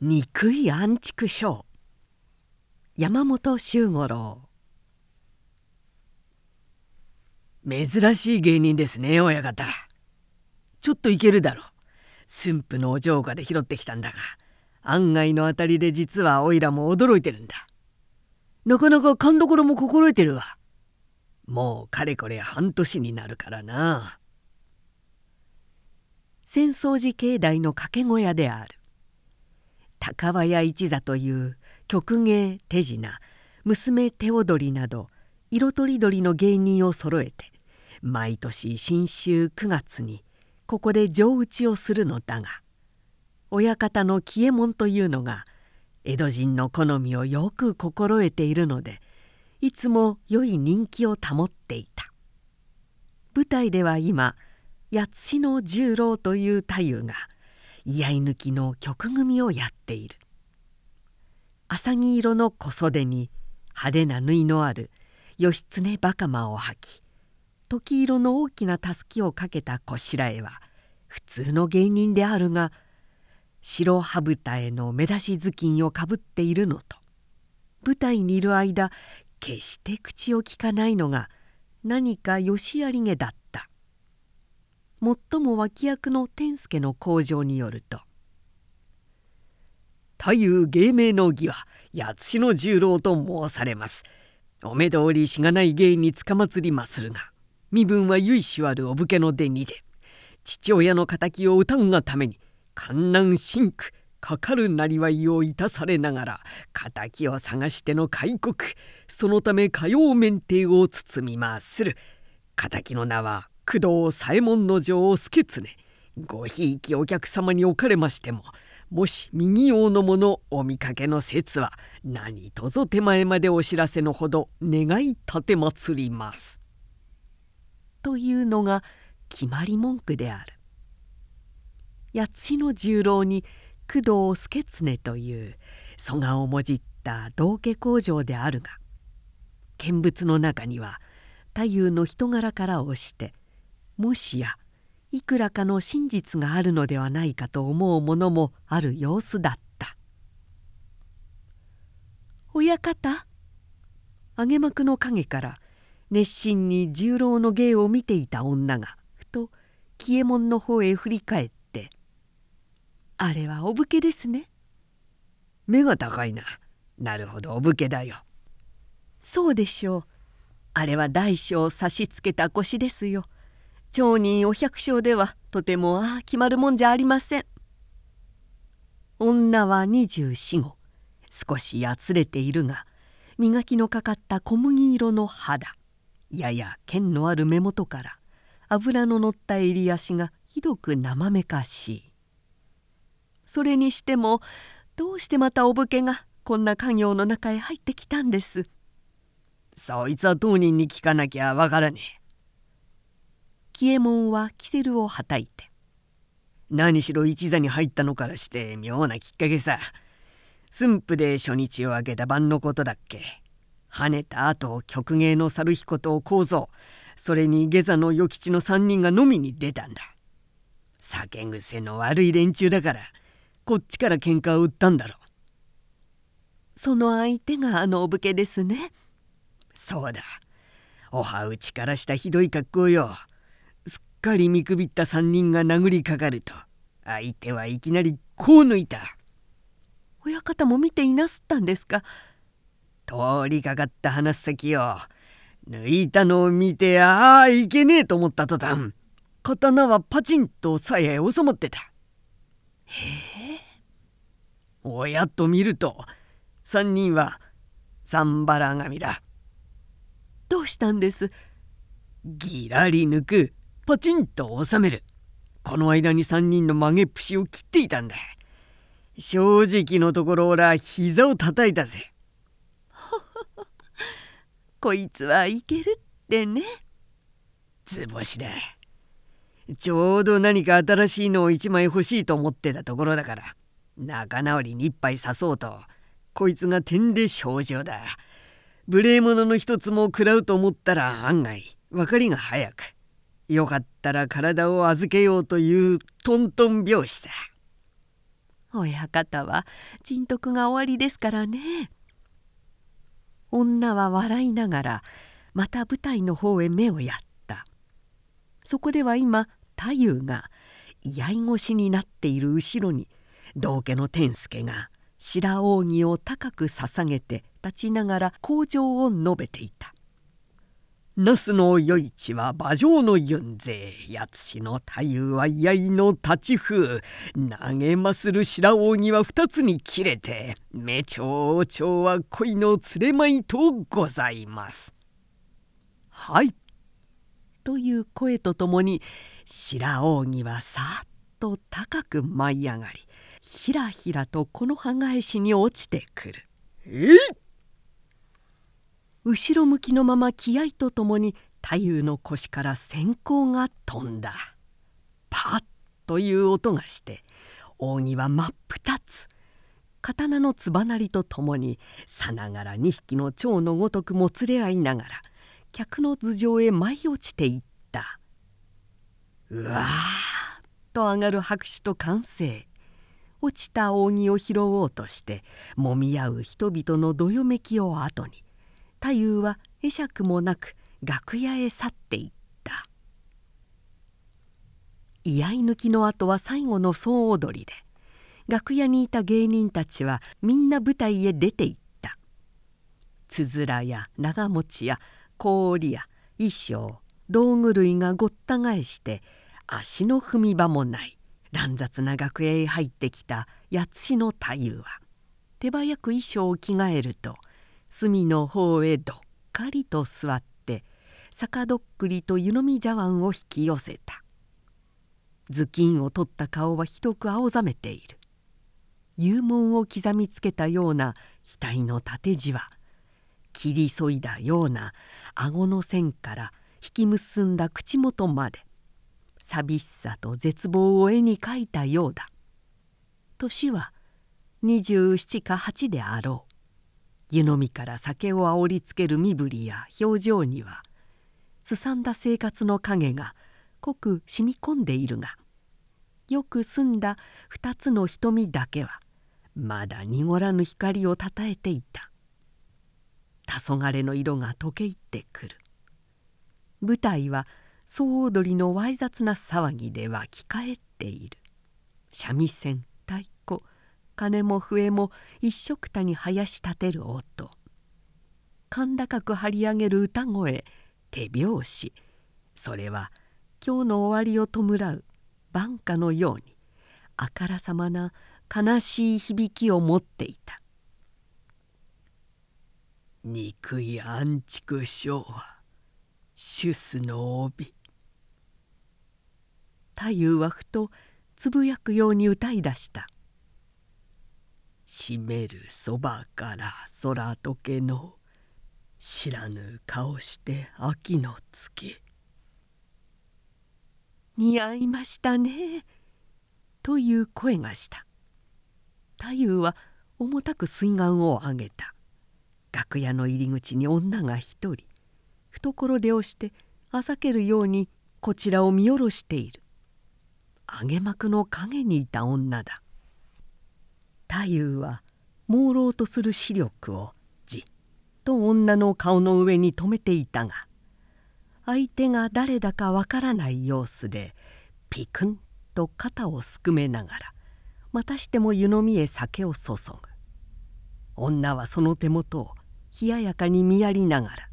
憎い安畜生山本周五郎。珍しい芸人ですね親方。ちょっといけるだろ。う駿府のお城下で拾ってきたんだが案外の当たりで実はおいらも驚いてるんだ。なかなか勘どころも心得てるわ。もうかれこれ半年になるからな。浅草寺境内の掛け小屋である。高輪屋一座という曲芸手品娘手踊りなど色とりどりの芸人を揃えて毎年新秋9月にここで上打ちをするのだが親方の喜右衛門というのが江戸人の好みをよく心得ているのでいつも良い人気を保っていた。舞台では今八代の十郎という太夫が居合抜きの曲組をやっている。浅葱色の小袖に派手な縫いのある義経バカマを履き時色の大きなたすきをかけたこしらえは普通の芸人であるが白羽二重の目出し頭巾をかぶっているのと舞台にいる間決して口をきかないのが何かよしありげだっ最も脇役の天助の口上によると「太夫芸名の儀は八代十郎と申されます」「お目通りしがない芸につかまつりまするが身分は由緒あるお武家の伝にて父親の敵を歌うがために観南深苦かかるなりわいをいたされながら敵を探しての開国そのため火曜免停を包みまする。敵の名は工藤左衛門の女王助常ごひいきお客様におかれましてももし右用の者お見かけの説は何とぞ手前までお知らせのほど願い立てまつります。というのが決まり文句である。八千代十郎に工藤助常という蘇我をもじった道家工場であるが見物の中には太夫の人柄から押してもしやいくらかの真実があるのではないかと思うものもある様子だった「親方」揚げ幕の陰から熱心に十郎の芸を見ていた女がふと喜右衛門の方へ振り返って「あれはお武家ですね」目が高いな。なるほどお武家だよそうでしょう。あれは大小差しつけた腰ですよ。町人お百姓ではとてもああ決まるもんじゃありません。女は24五。少しやつれているが磨きのかかった小麦色の肌。やや剣のある目元から。脂ののった襟足がひどく生めかしい。それにしてもどうしてまたお武家がこんな家業の中へ入ってきたんです？そいつは当人に聞かなきゃわからねえ。右衛門はキセルをはたいて「何しろ一座に入ったのからして妙なきっかけさ。駿府で初日を明けた晩のことだっけ。跳ねた後曲芸の猿彦と幸三それに下座の与吉の3人が飲みに出たんだ。酒癖の悪い連中だからこっちから喧嘩を売ったんだろう。その相手があのお武家ですね。そうだ。おはうちからしたひどい格好よ。かり見くびった3人が殴りかかると相手はいきなりこう抜いた。親方も見ていなすったんですか？通りかかった話す先を抜いたのを見てああいけねえと思った途端刀はパチンと鞘へ収まってた。へえ。親と見ると3人はサンバラ髪だ。どうしたんです？ぎらり抜くパチンと収める。この間に3人の曲げっぷしを切っていたんだ。正直のところ俺は膝を叩いたぜ。こいつはいけるってね。図星だ。ちょうど何か新しいのを1枚欲しいと思ってたところだから仲直りに一杯刺そうとこいつが点で症状だ。無礼者の一つも食らうと思ったら案外分かりが早くよかったら体を預けようというトントン拍子だ親方は人徳が終わりですからね。女は笑いながらまた舞台の方へ目をやった。そこでは今太夫が居合越しになっている後ろに道家の天助が白扇を高く捧げて立ちながら口上を述べていた。那須の与一は馬上の윤勢八の太夫は居合の立ち風投げまする白扇は二つに切れて目長長は恋の連れまいとございます。はいという声とともに白扇はさっと高く舞い上がりひらひらとこの葉返しに落ちてくる。えい後ろ向きのまま気合とともに太夫の腰から閃光が飛んだ。パッという音がして扇は真っ二つ。刀のつばなりとともにさながら2匹の蝶のごとくもつれ合いながら客の頭上へ舞い落ちていった。うわーっと上がる拍手と歓声。落ちた扇を拾おうとしてもみ合う人々のどよめきを後に。太夫は会釈もなく楽屋へ去っていった。居合抜きの後は最後の総踊りで楽屋にいた芸人たちはみんな舞台へ出て行った。つづらや長持ちや氷や衣装道具類がごった返して足の踏み場もない乱雑な楽屋へ入ってきた八代の太夫は手早く衣装を着替えると隅の方へどっかりと座って酒どっくりと湯飲み茶碗を引き寄せた。頭巾を取った顔はひどく青ざめている幽門を刻みつけたような額の縦じわ切りそいだような顎の線から引き結んだ口元まで寂しさと絶望を絵に描いたようだ。年は27か8であろう。湯飲みから酒をあおりつける身振りや表情にはすさんだ生活の影が濃く染み込んでいるがよく澄んだ二つの瞳だけはまだ濁らぬ光をたたえていた。黄昏の色が溶け入ってくる。舞台は総踊りのわい雑な騒ぎで湧き返っている。三味線。鐘も笛も一緒くたに生やし立てる音。甲高く張り上げる歌声手拍子。それは今日の終わりを弔う晩歌のようにあからさまな悲しい響きを持っていた「憎い安畜昭和シュスの帯」太夫はふとつぶやくように歌い出した「しめるそばから空溶けの知らぬ顔して秋の月。似合いましたね。という声がした。太夫は重たく水眼を上げた。楽屋の入り口に女が一人。懐手をしてあざけるようにこちらを見下ろしている。揚げ幕の陰にいた女だ。太夫は朦朧とする視力をじっと女の顔の上に留めていたが相手が誰だかわからない様子でピクンと肩をすくめながらまたしても湯飲みへ酒を注ぐ。女はその手元を冷ややかに見やりながら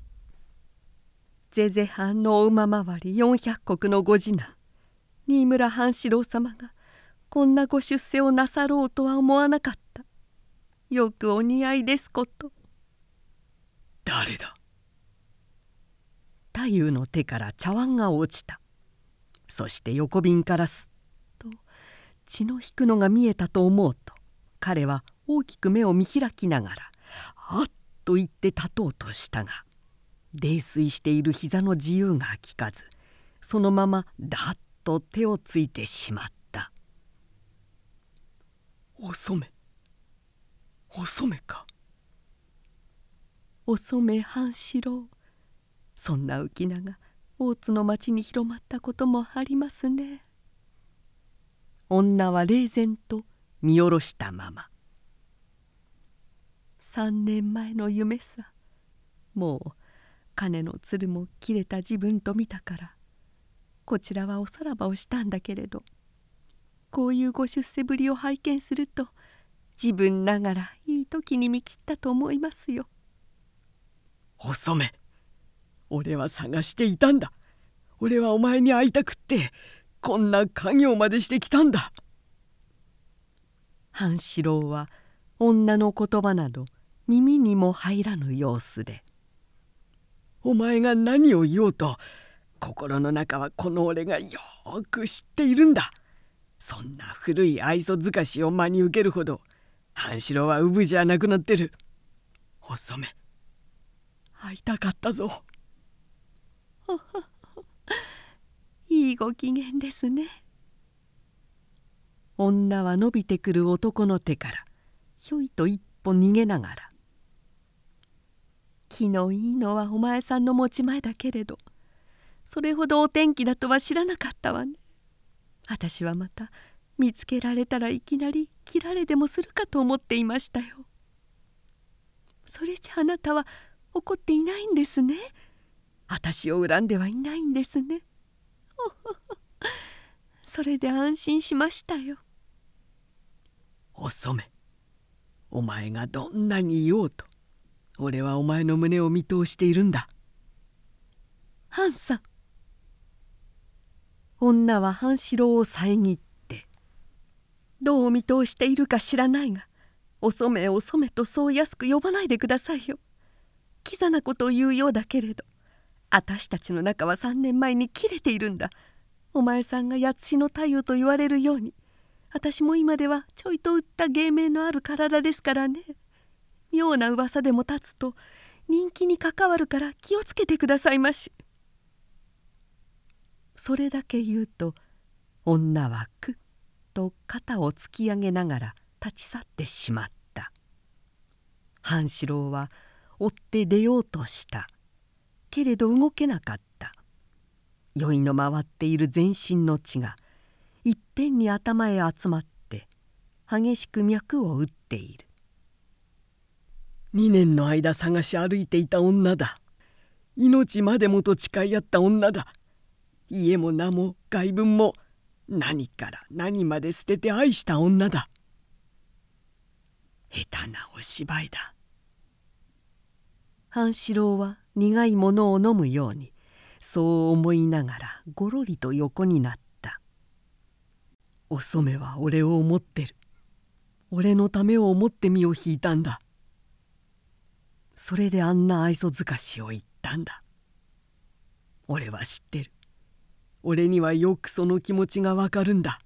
「ぜぜ藩の馬回り四百石のご次男新村半四郎様がこんなご出世をなさろうとは思わなかった。よくお似合いですこと。誰だ？太夫の手から茶碗が落ちた。そして横瓶からす。っと血の引くのが見えたと思うと彼は大きく目を見開きながら「あっ」と言って立とうとしたが泥酔している膝の自由が利かずそのままだっと手をついてしまった。お染お染か。お染半四郎。そんな浮名が大津の町に広まったこともありますね。女は冷然と見下ろしたまま「3年前の夢さ。もう金のつるも切れた自分と見たから。こちらはおさらばをしたんだけれど。こういうご出世ぶりを拝見すると自分ながらいい時に見切ったと思いますよ。遅め俺は探していたんだ。俺はお前に会いたくってこんな家業までしてきたんだ。半四郎は女の言葉など耳にも入らぬ様子で「お前が何を言おうと心の中はこの俺がよく知っているんだそんな古い愛想づかしを真に受けるほど半四郎は産じゃなくなってる。細め会いたかったぞ。いいご機嫌ですね。女は伸びてくる男の手からひょいと一歩逃げながら「気のいいのはお前さんの持ち前だけれどそれほどお天気だとは知らなかったわね。私はまた見つけられたらいきなり切られでもするかと思っていましたよ。それじゃあなたは怒っていないんですね。私を恨んではいないんですね。それで安心しましたよ。お染お前がどんなに言おうと俺はお前の胸を見通しているんだ。ハンさん女は半四郎を遮って「どう見通しているか知らないがお染お染とそう安く呼ばないでくださいよ。キザなことを言うようだけれど私たちの仲は3年前に切れているんだ。お前さんが八つの太陽と言われるように私も今ではちょいと売った芸名のある体ですからね。妙な噂でも立つと人気に関わるから気をつけてくださいまし。それだけ言うと女はくっと肩を突き上げながら立ち去ってしまった。半四郎は追って出ようとした。けれど動けなかった。酔いの回っている全身の血がいっぺんに頭へ集まって激しく脈を打っている。2年の間探し歩いていた女だ。命までもと誓い合った女だ。家も名も外文も何から何まで捨てて愛した女だ。下手なお芝居だ。半四郎は苦いものを飲むようにそう思いながらごろりと横になった。お染は俺を思ってる。俺のためを思って身を引いたんだ。それであんな愛想づかしを言ったんだ。俺は知ってる。俺にはよくその気持ちがわかるんだ。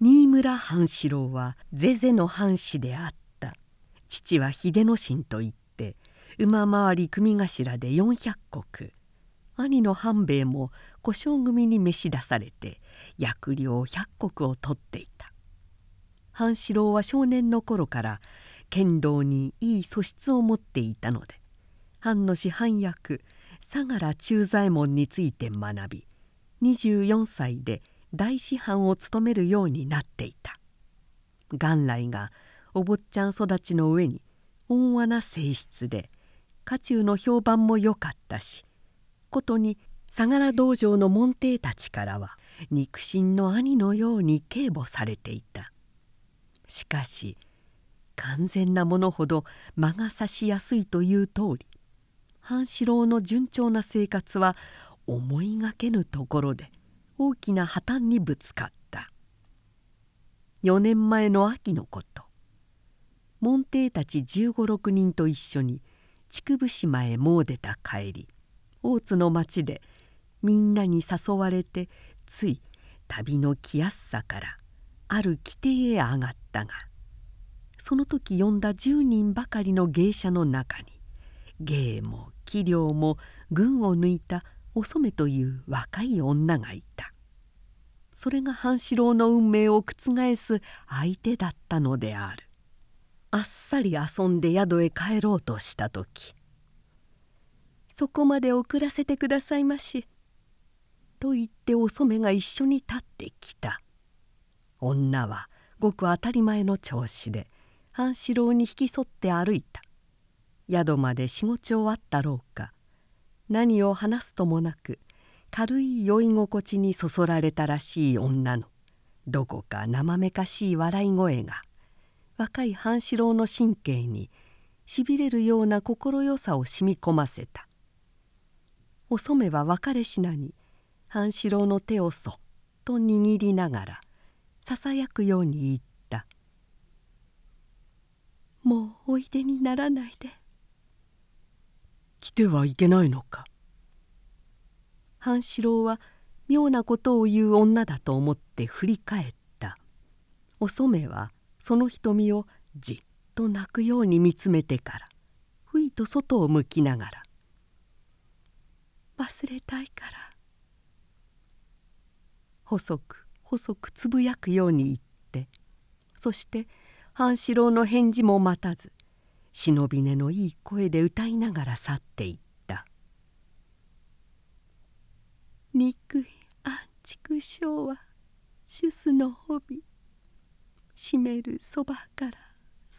新村半四郎はゼゼの藩士であった。父は秀之進といって馬回り組頭で400石。兄の半兵衛も小姓組に召し出されて役領百石を取っていた。半四郎は少年の頃から剣道にいい素質を持っていたので藩の師範役相良忠左衛門について学び24歳で大師範を務めるようになっていた。元来がお坊ちゃん育ちの上に温和な性質で家中の評判も良かったしことに相良道場の門弟たちからは肉親の兄のように警護されていた。しかし完全なものほど魔が差しやすいという通り半四郎の順調な生活は思いがけぬところで大きな破綻にぶつかった。4年前の秋のこと。門弟たち1 5 6人と一緒に竹生島へ詣でた帰り大津の町でみんなに誘われてつい旅の来やすさからある規定へ上がったがその時呼んだ10人ばかりの芸者の中に芸も器量も群を抜いたお染という若い女がいた。それが半四郎の運命を覆す相手だったのである。あっさり遊んで宿へ帰ろうとした時。そこまで送らせてくださいまし。と言ってお染が一緒に立ってきた。女はごく当たり前の調子で半四郎に引き添って歩いた。宿まで四五丁あったろうか。何を話すともなく軽い酔い心地にそそられたらしい女のどこか生めかしい笑い声が若い半四郎の神経にしびれるような快さを染み込ませた。お染は別れしなに半四郎の手をそっと握りながらささやくように言った「もうおいでにならないで」来てはいけないのか？半四郎は妙なことを言う女だと思って振り返った。お染はその瞳をじっと泣くように見つめてからふいと外を向きながら「忘れたいから」細く細くつぶやくように言ってそして半四郎の返事も待たず忍び根のいい声で歌いながら去っていった「憎い安畜生は主須の帯閉めるそばから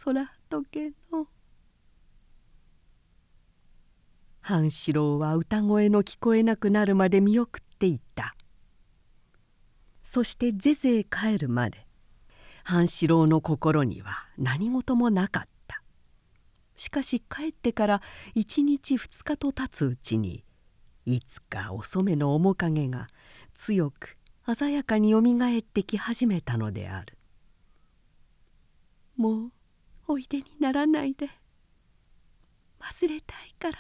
空とけの」半四郎は歌声の聞こえなくなるまで見送っていった。そしてぜぜ帰るまで半四郎の心には何事もなかった。しかし帰ってから一日二日と経つうちにいつかお染の面影が強く鮮やかによみがえってき始めたのである「もうおいでにならないで。忘れたいから」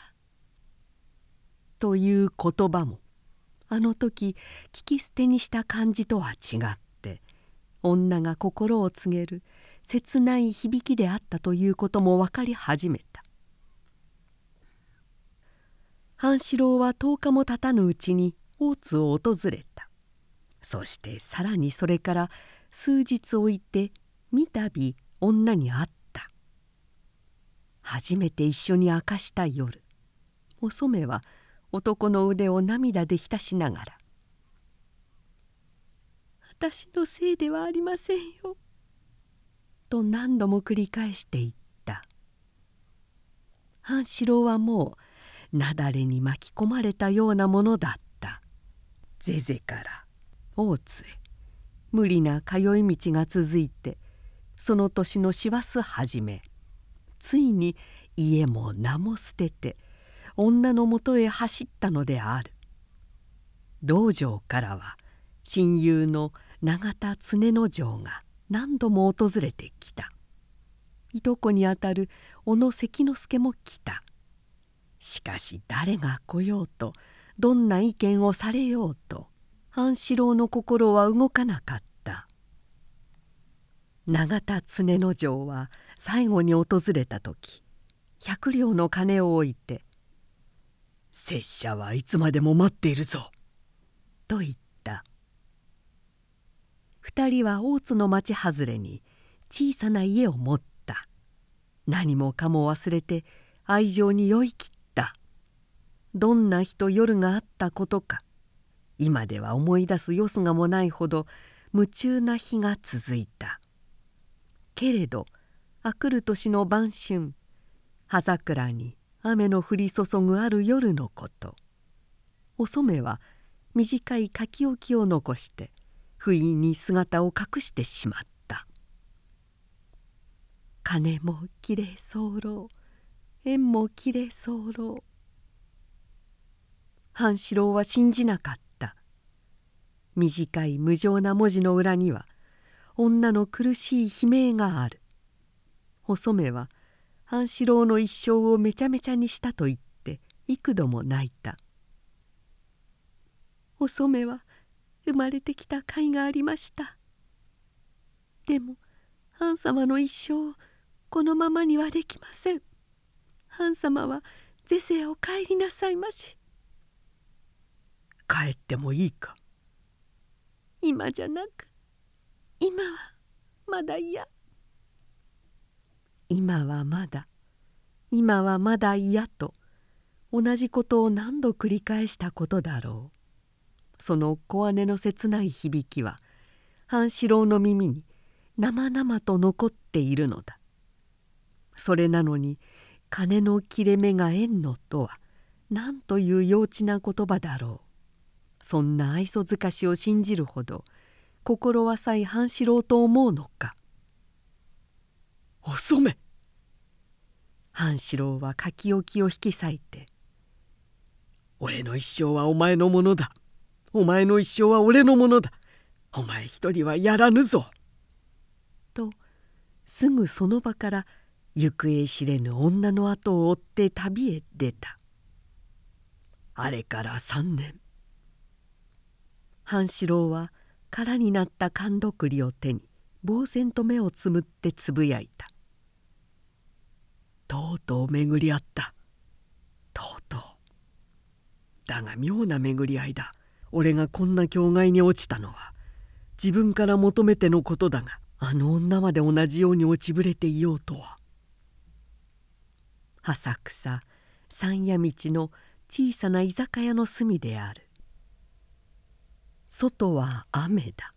という言葉もあの時聞き捨てにした感じとは違って女が心を告げる切ない響きであったということも分かり始めた。半四郎は10日も経たぬうちに大津を訪れた。そしてさらにそれから数日置いて三度女に会った。初めて一緒に明かした夜お染は「男の腕を涙で浸しながら「私のせいではありませんよ」と何度も繰り返して言った。半四郎はもう雪崩に巻き込まれたようなものだった。ぜぜから大津へ。無理な通い道が続いてその年の師走始めついに家も名も捨てて女のもとへ走ったのである。道場からは親友の永田常之丞が何度も訪れてきた。いとこにあたる小野関之助も来た。しかし誰が来ようとどんな意見をされようと半四郎の心は動かなかった。永田常之丞は最後に訪れた時百両の金を置いて拙者はいつまでも待っているぞ」と言った。た二人は大津の町外れに小さな家を持った。何もかも忘れて愛情に酔いきった。どんな日と夜があったことか今では思い出すよすがもないほど夢中な日が続いた。けれどあくる年の晩春葉桜に雨の降り注ぐある夜のこと。お染は短い書き置きを残して不意に姿を隠してしまった「金もきれい候縁もきれい候」半四郎は信じなかった。短い無情な文字の裏には女の苦しい悲鳴がある。細目は半四郎の一生をめちゃめちゃにしたと言って幾度も泣いた。お染は生まれてきた甲斐がありました。でもハン様の一生このままにはできません。ハン様は是世を帰りなさいまし。帰ってもいいか？今じゃなく今はまだ嫌。今はまだ？今はまだ嫌と同じことを何度繰り返したことだろう？その小姉の切ない響きは半四郎の耳に生々と残っているのだ。それなのに金の切れ目が縁のとは何という幼稚な言葉だろう。そんな愛想づかしを信じるほど心は浅い半四郎と思うのか「遅め!」半四郎は書き置きを引き裂いて「俺の一生はお前のものだ。お前の一生は俺のものだ。お前一人はやらぬぞ」とすぐその場から行方知れぬ女の後を追って旅へ出た。あれから三年。半四郎は空になった寒毒りを手に呆然と目をつむってつぶやいた「とうとう巡り合った。とうとう。だが妙な巡り合いだ。俺がこんな境外に落ちたのは自分から求めてのことだがあの女まで同じように落ちぶれていようとは」浅草山谷道の小さな居酒屋の隅である。外は雨だ。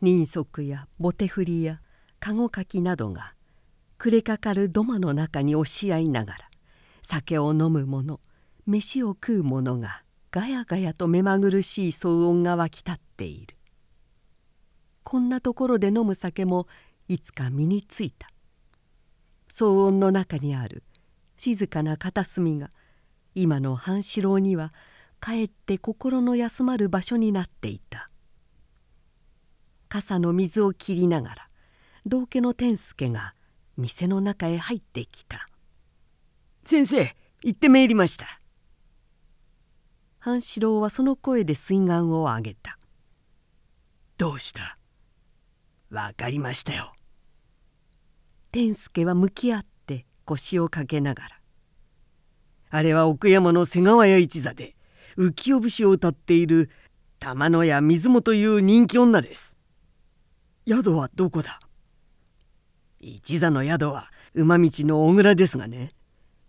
人足やボテ振りや籠かきなどが暮れかかる土間の中に押し合いながら酒を飲む者飯を食う者がガヤガヤと目まぐるしい騒音が湧き立っている。こんなところで飲む酒もいつか身についた。騒音の中にある静かな片隅が今の半四郎にはかえって心の休まる場所になっていた。傘の水を切りながら道家の天助が店の中へ入ってきた「先生行ってめいりました」半四郎はその声で水眼を上げた「どうした?」「分かりましたよ」天助は向き合って腰をかけながら「あれは奥山の瀬川屋一座で浮世節を歌っている玉野屋水もという人気女です」「宿はどこだ?」一座の宿は馬道の小倉ですがね。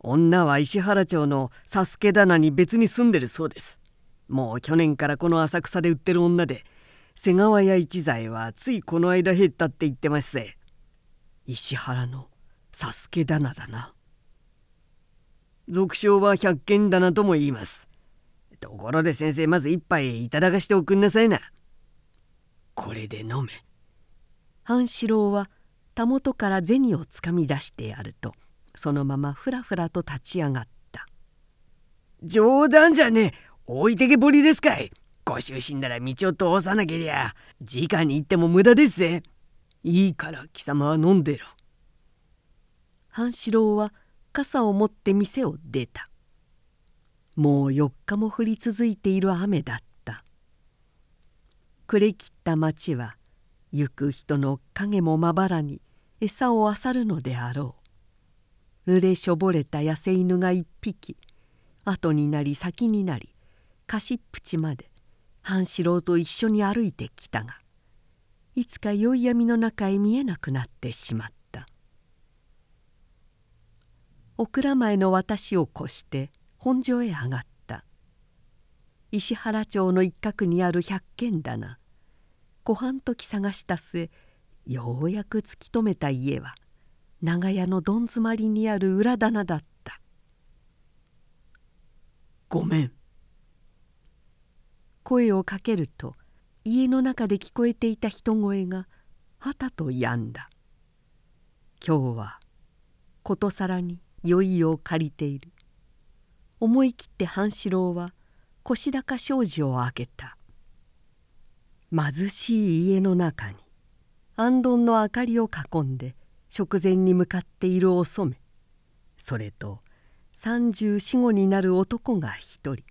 女は石原町の佐助棚に別に住んでるそうです。もう去年からこの浅草で売ってる女で瀬川屋一座はついこの間減ったって言ってますぜ。石原の佐助棚だな。俗称は百軒棚とも言います。ところで先生まず一杯いただかしておくんなさいな。これで飲め。半四郎はたもとから銭をつかみ出してやるとそのままふらふらと立ち上がった冗談じゃねえ置いてけぼりですかいご主人なら道を通さなけりゃ直に行っても無駄ですぜいいから貴様は飲んでろ。半四郎は傘を持って店を出た。もう4日も降り続いている雨だった。暮れ切った町は行く人の影もまばらに餌を漁るのであろう。濡れしょぼれた野生犬が一匹。後になり先になり菓子っぷちまで半四郎と一緒に歩いてきたがいつか宵闇の中へ見えなくなってしまった。お蔵前の私を越して本所へ上がった。石原町の一角にある百軒棚小半時探した末ようやく突き止めた家は長屋のどん詰まりにある裏棚だった「ごめん」声をかけると家の中で聞こえていた人声がはたと止んだ。今日はことさらに酔いを借りている。思い切って半四郎は腰高障子を開けた。貧しい家の中に行灯の明かりを囲んで食前に向かっているお染それと三十四五になる男が一人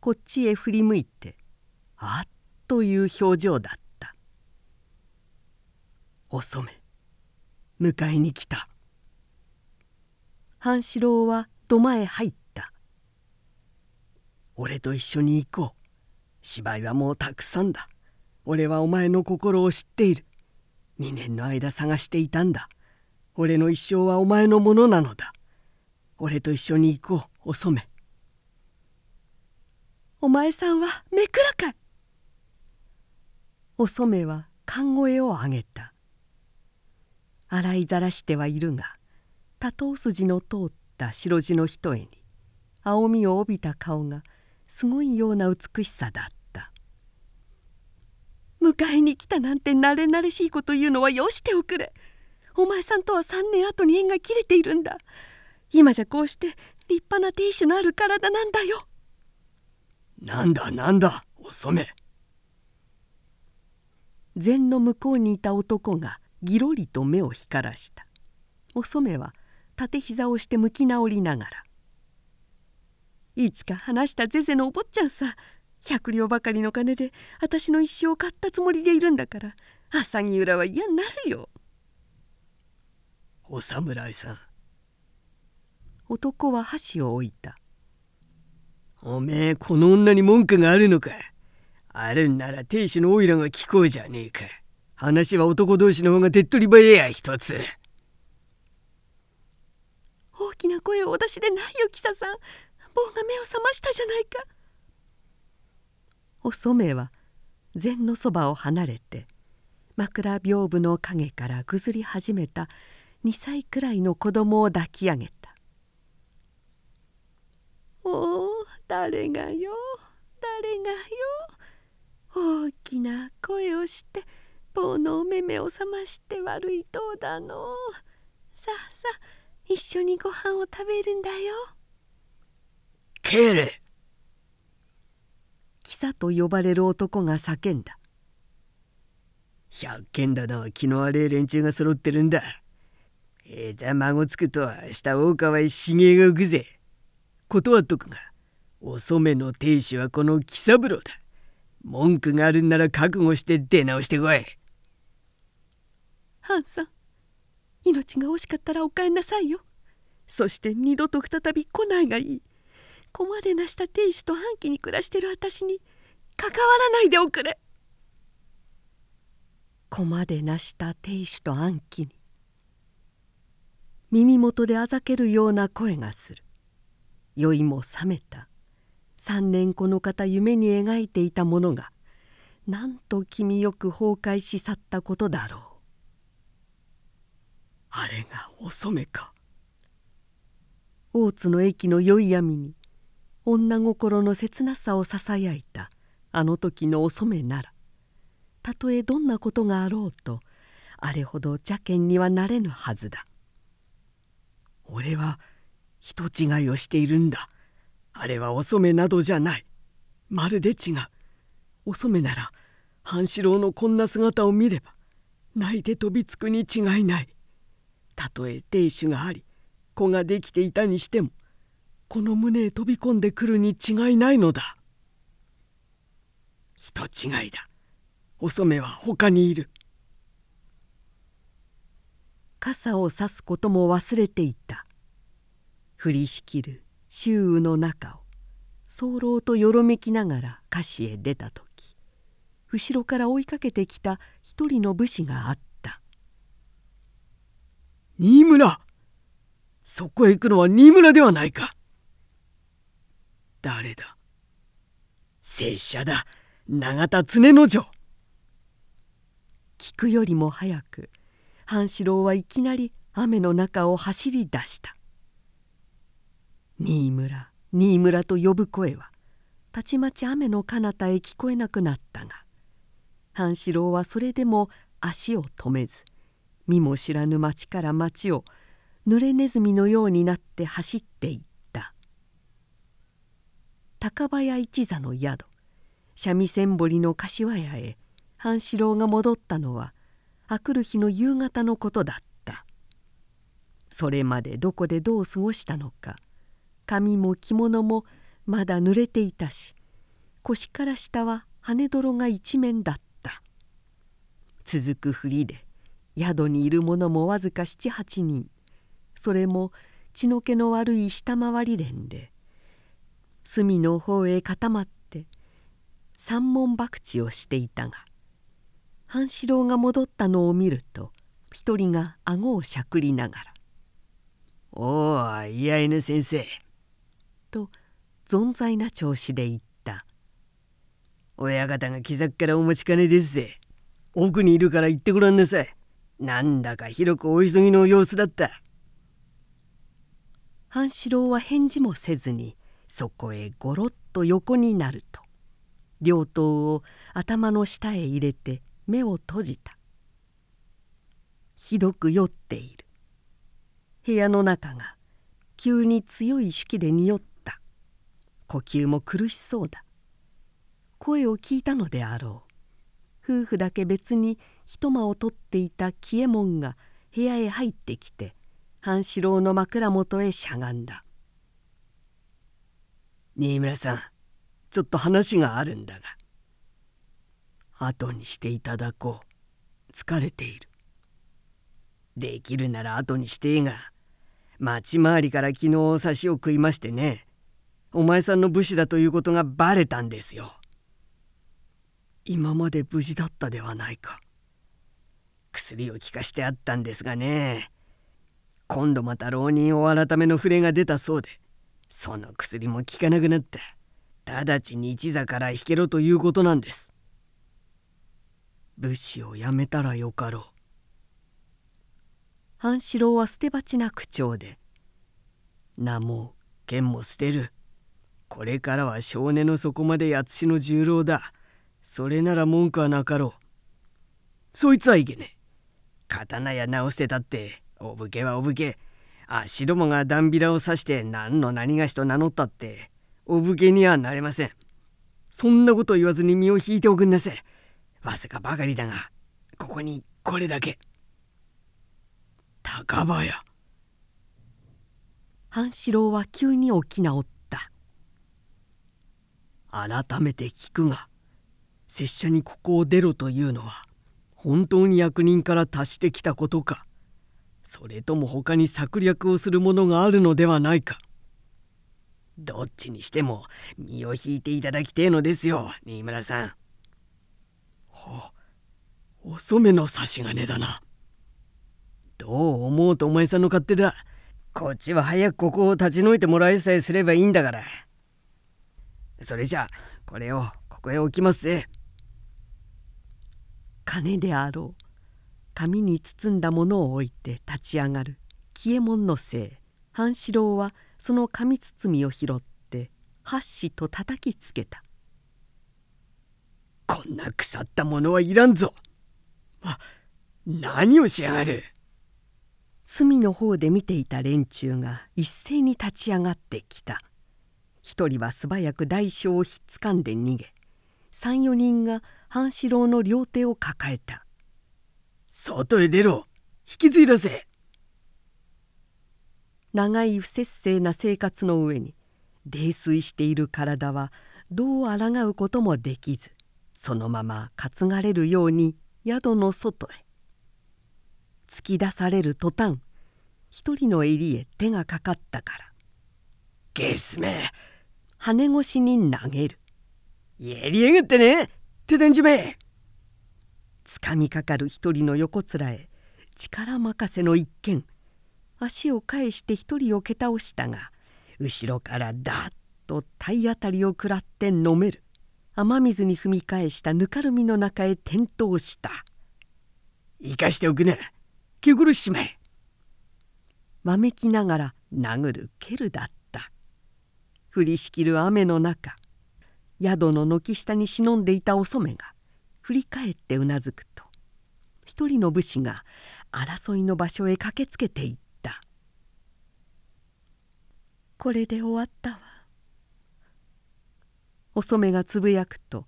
こっちへ振り向いてあっという表情だった「お染迎えに来た」半四郎は土間へ入った「俺と一緒に行こう。芝居はもうたくさんだ。俺はお前の心を知っている。2年の間探していたんだ。俺の一生はお前のものなのだ。俺と一緒に行こうお染お前さんはめくらかい」お染は勘声を上げた。洗いざらしてはいるが多頭筋の通った白地の一重に青みを帯びた顔がすごいような美しさだった。迎えに来たなんて慣れ慣れしいこと言うのはよしておくれ。お前さんとは3年後に縁が切れているんだ。今じゃこうして立派な亭主のある体なんだよ。なんだなんだお染禅の向こうにいた男がぎろりと目を光らした。お染は縦膝をして向き直りながら「いつか話したゼゼのお坊ちゃんさ百両ばかりの金で私の一生を買ったつもりでいるんだから朝木浦は嫌になるよ」お侍さん。男は箸を置いた「おめえこの女に文句があるのか。あるんなら亭主のオイラが聞こうじゃねえか。話は男同士の方が手っ取り早や一つ」。大きな声をお出しでないよキサさん棒が目を覚ましたじゃないか。お染は禅のそばを離れて枕屏風の陰からぐずり始めた2歳くらいの子供を抱き上げた「おお誰がよ？誰がよ？大きな声をして棒のお目目を覚まして悪いとうだのさあさあ一緒にご飯を食べるんだよ。帰れキサと呼ばれる男が叫んだ。百軒だな気の悪い連中が揃ってるんだ。ええだ孫つくと明日大川へ茂が浮くぜ。断っとくがお染の亭主はこの喜三郎だ。文句があるんなら覚悟して出直してこい。ハンさん命が惜しかったらお帰んなさいよそして二度と再び来ないがいい子までなした亭主と半期に暮らしてる私に関わらないでおくれ子までなした亭主と暗記に耳元であざけるような声がする。酔いも覚めた。三年この方夢に描いていたものがなんと気味よく崩壊し去ったことだろう。あれがお染か。大津の駅の宵闇に女心の切なさをささやいたあの時のお染なら。たとえどんなことがあろうとあれほど邪険にはなれぬはずだ。俺は人違いをしているんだ。あれはお染などじゃない。まるで違う。お染なら半四郎のこんな姿を見れば泣いて飛びつくに違いない。たとえ亭主があり子ができていたにしてもこの胸へ飛び込んでくるに違いないのだ。人違いだ。お染は他にいる。傘をさすことも忘れていた。降りしきる周雨の中を早漏とよろめきながら菓子へ出た時後ろから追いかけてきた一人の武士があった。新村！そこへ行くのは新村ではないか。誰だ？拙者だ。永田常之丞。聞くよりも早く半四郎はいきなり雨の中を走り出した。新村新村と呼ぶ声はたちまち雨の彼方へ聞こえなくなったが半四郎はそれでも足を止めず見も知らぬ町から町を濡れネズミのようになって走っていった。高早一座の宿三味線堀の柏屋へ半四郎が戻ったのはあくる日の夕方のことだった。それまでどこでどう過ごしたのか。髪も着物もまだ濡れていたし腰から下は羽泥が一面だった。続くふりで宿にいる者もわずか七八人。それも血の気の悪い下回り連で隅の方へ固まって三文博打をしていたが半四郎が戻ったのを見ると一人が顎をしゃくりながら「おおいや犬先生」と存在な調子で言った「親方が木崎からお待ちかねですぜ。奥にいるから行ってごらんなさい。なんだか広くお急ぎの様子だった半四郎は返事もせずにそこへごろっと横になると両頭を頭の下へ入れて目を閉じた。ひどく酔っている。部屋の中が急に強い手記で匂った。呼吸も苦しそうだ。声を聞いたのであろう。夫婦だけ別に一間を取っていた紀右衛門が部屋へ入ってきて半四郎の枕元へしゃがんだ。新村さんちょっと話があるんだが。後にしていただこう。疲れている。できるなら後にしてえが町回りから昨日差しを食いましてねお前さんの武士だということがバレたんですよ。今まで無事だったではないか。薬を効かしてあったんですがね今度また浪人を改めの触れが出たそうでその薬も効かなくなった直ちに一座から引けろということなんです。武士をやめたらよかろう。半四郎は捨て鉢な口調で「名も剣も捨てる。これからは少年の底まで八代の十郎だ。それなら文句はなかろう。そいつはいけねえ。刀や直せたってお武家はお武家。足どもがダンビラを刺して何の何がしと名乗ったってお武家にはなれません。そんなこと言わずに身を引いておくんなさいわずかばかりだがここにこれだけ。高林半四郎は急に起き直った。改めて聞くが拙者にここを出ろというのは本当に役人から達してきたことか。それとも他に策略をするものがあるのではないか。どっちにしても身を引いていただきてえのですよ新村さん。ほお染の差し金だな。どう思うとお前さんの勝手だ。こっちは早くここを立ち退いてもらいさえすればいいんだから。それじゃあこれをここへ置きますぜ。金であろう。紙に包んだものを置いて立ち上がる紀右衛門のせい半四郎はその紙包みを拾って箸と叩きつけた「こんな腐ったものはいらんぞ!」あ何をしやがる？隅の方で見ていた連中が一斉に立ち上がってきた。一人は素早く大将をひっつかんで逃げ三四人が半四郎の両手を抱えた。外へ出ろ。引きずり出せ。長い不節制な生活の上に泥酔している体はどう抗うこともできずそのまま担がれるように宿の外へ。突き出される途端一人の襟へ手がかかったから「ゲスめ!」羽越しに投げる「やりやがってね手伝んじめ!」つかみかかる一人の横面へ力任せの一見足を返して一人を蹴倒したが後ろからダッと体当たりを食らって飲める雨水に踏み返したぬかるみの中へ転倒した。生かしておくな。気苦しまえ。わめきながら殴る蹴るだった。降りしきる雨の中宿の軒下に忍んでいたお染が振り返ってうなずくと一人の武士が争いの場所へ駆けつけていった「これで終わったわ」お染がつぶやくと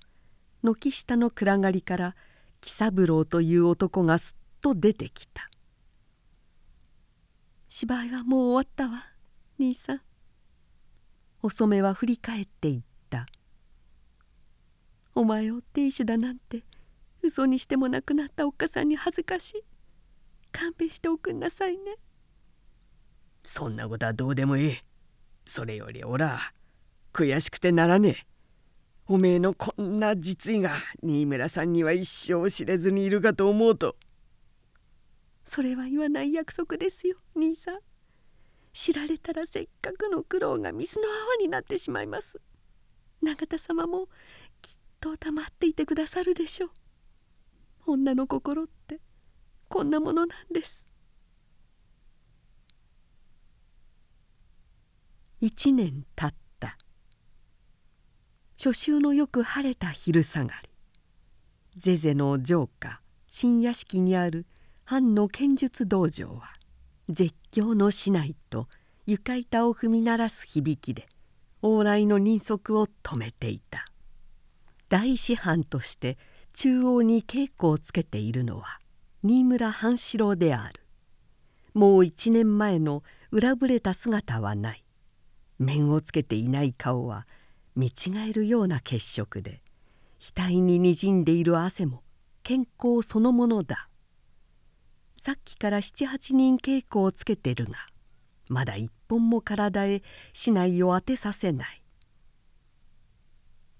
軒下の暗がりから喜三郎という男がすっと出てきた「芝居はもう終わったわ兄さん」お染は振り返って言った「お前を亭主だなんて嘘にしても亡くなったおっかさんに恥ずかしい。勘弁しておくんなさいね。そんなことはどうでもいい。それよりおら悔しくてならねえ。おめえのこんな実意が新村さんには一生知れずにいるかと思うと。それは言わない約束ですよ兄さん。知られたらせっかくの苦労が水の泡になってしまいます。永田様もきっと黙っていてくださるでしょう。女の心ってこんなものなんです。一年たった初秋のよく晴れた昼下がり。ゼゼの城下新屋敷にある藩の剣術道場は絶叫のしないと床板を踏み鳴らす響きで往来の人足を止めていた。大師範として中央に稽古をつけているのは新村半四郎である。もう一年前の裏ぶれた姿はない。面をつけていない顔は見違えるような血色で額ににじんでいる汗も健康そのものだ。さっきから七八人稽古をつけてるがまだ一本も体へ竹刀を当てさせない。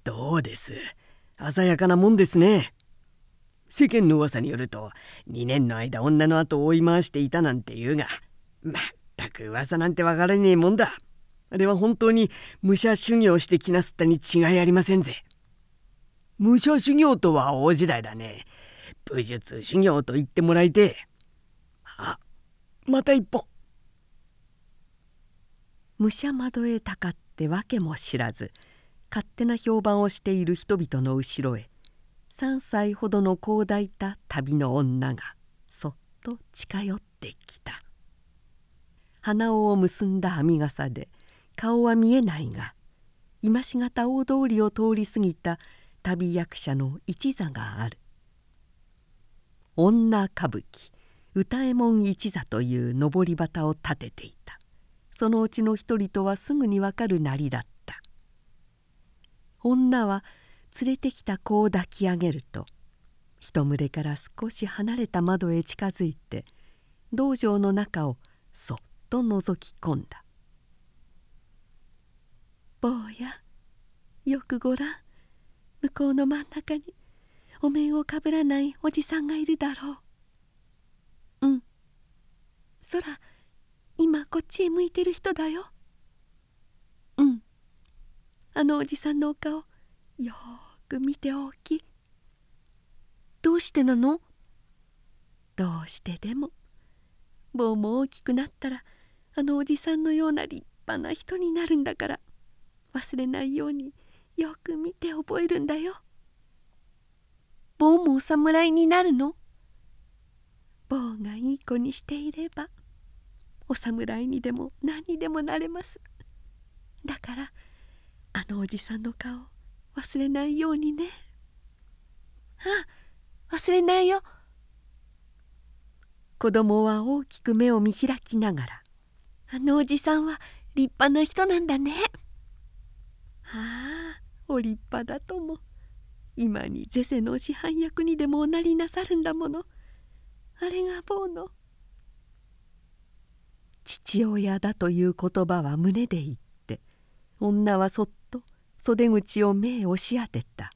どうです？鮮やかなもんですね。世間の噂によると2年の間女の後を追い回していたなんて言うがまったく噂なんてわからねえもんだ。あれは本当に武者修行してきなすったに違いありませんぜ。武者修行とは大時代だね。武術修行と言ってもらいてあまた一本。武者窓へたかって訳も知らず勝手な評判をしている人々の後ろへ3歳ほどの子を抱いた旅の女がそっと近寄ってきた鼻緒を結んだ編み笠で顔は見えないが今しがた大通りを通り過ぎた旅役者の一座がある。女歌舞伎歌右衛門一座という上り旗を立てていた。そのうちの一人とはすぐにわかるなりだった。女は連れてきた子を抱き上げると一群れから少し離れた窓へ近づいて道場の中をそっと覗き込んだ。坊やよくごらん向こうの真ん中にお面をかぶらないおじさんがいるだろう。うん。そら今こっちへ向いてる人だよ。うん。あのおじさんのお顔よく見ておき。どうしてなの？どうしてでも。坊も大きくなったらあのおじさんのような立派な人になるんだから。忘れないようによく見て覚えるんだよ。坊もお侍になるの？坊がいい子にしていればお侍にでも何にでもなれます。だからあのおじさんの顔忘れないようにね。あ忘れないよ。子供は大きく目を見開きながら「あのおじさんは立派な人なんだね」。ああお立派だとも。今にゼゼの師範役にでもおなりなさるんだもの。あれが坊の。父親だという言葉は胸で言って女はそっと袖口を目へ押し当てた。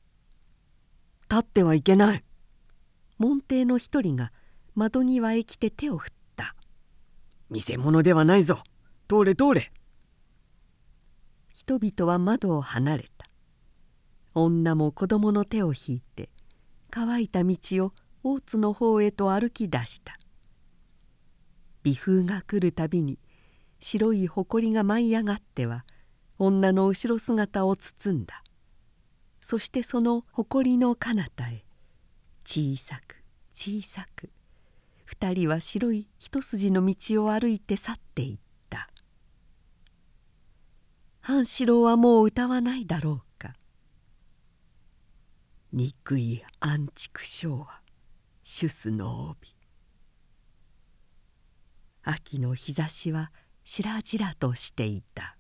立ってはいけない。門弟の一人が窓際へ来て手を振った。見せ物ではないぞ。通れ通れ。人々は窓を離れた。女も子供の手を引いて乾いた道を大津の方へと歩き出した。微風が来るたびに白い埃が舞い上がっては女の後ろ姿を包んだ。そしてその埃の彼方へ小さく小さく二人は白い一筋の道を歩いて去っていた。半四郎はもう歌わないだろうか。憎い安畜生は主スの帯。秋の日差しはしらじらとしていた。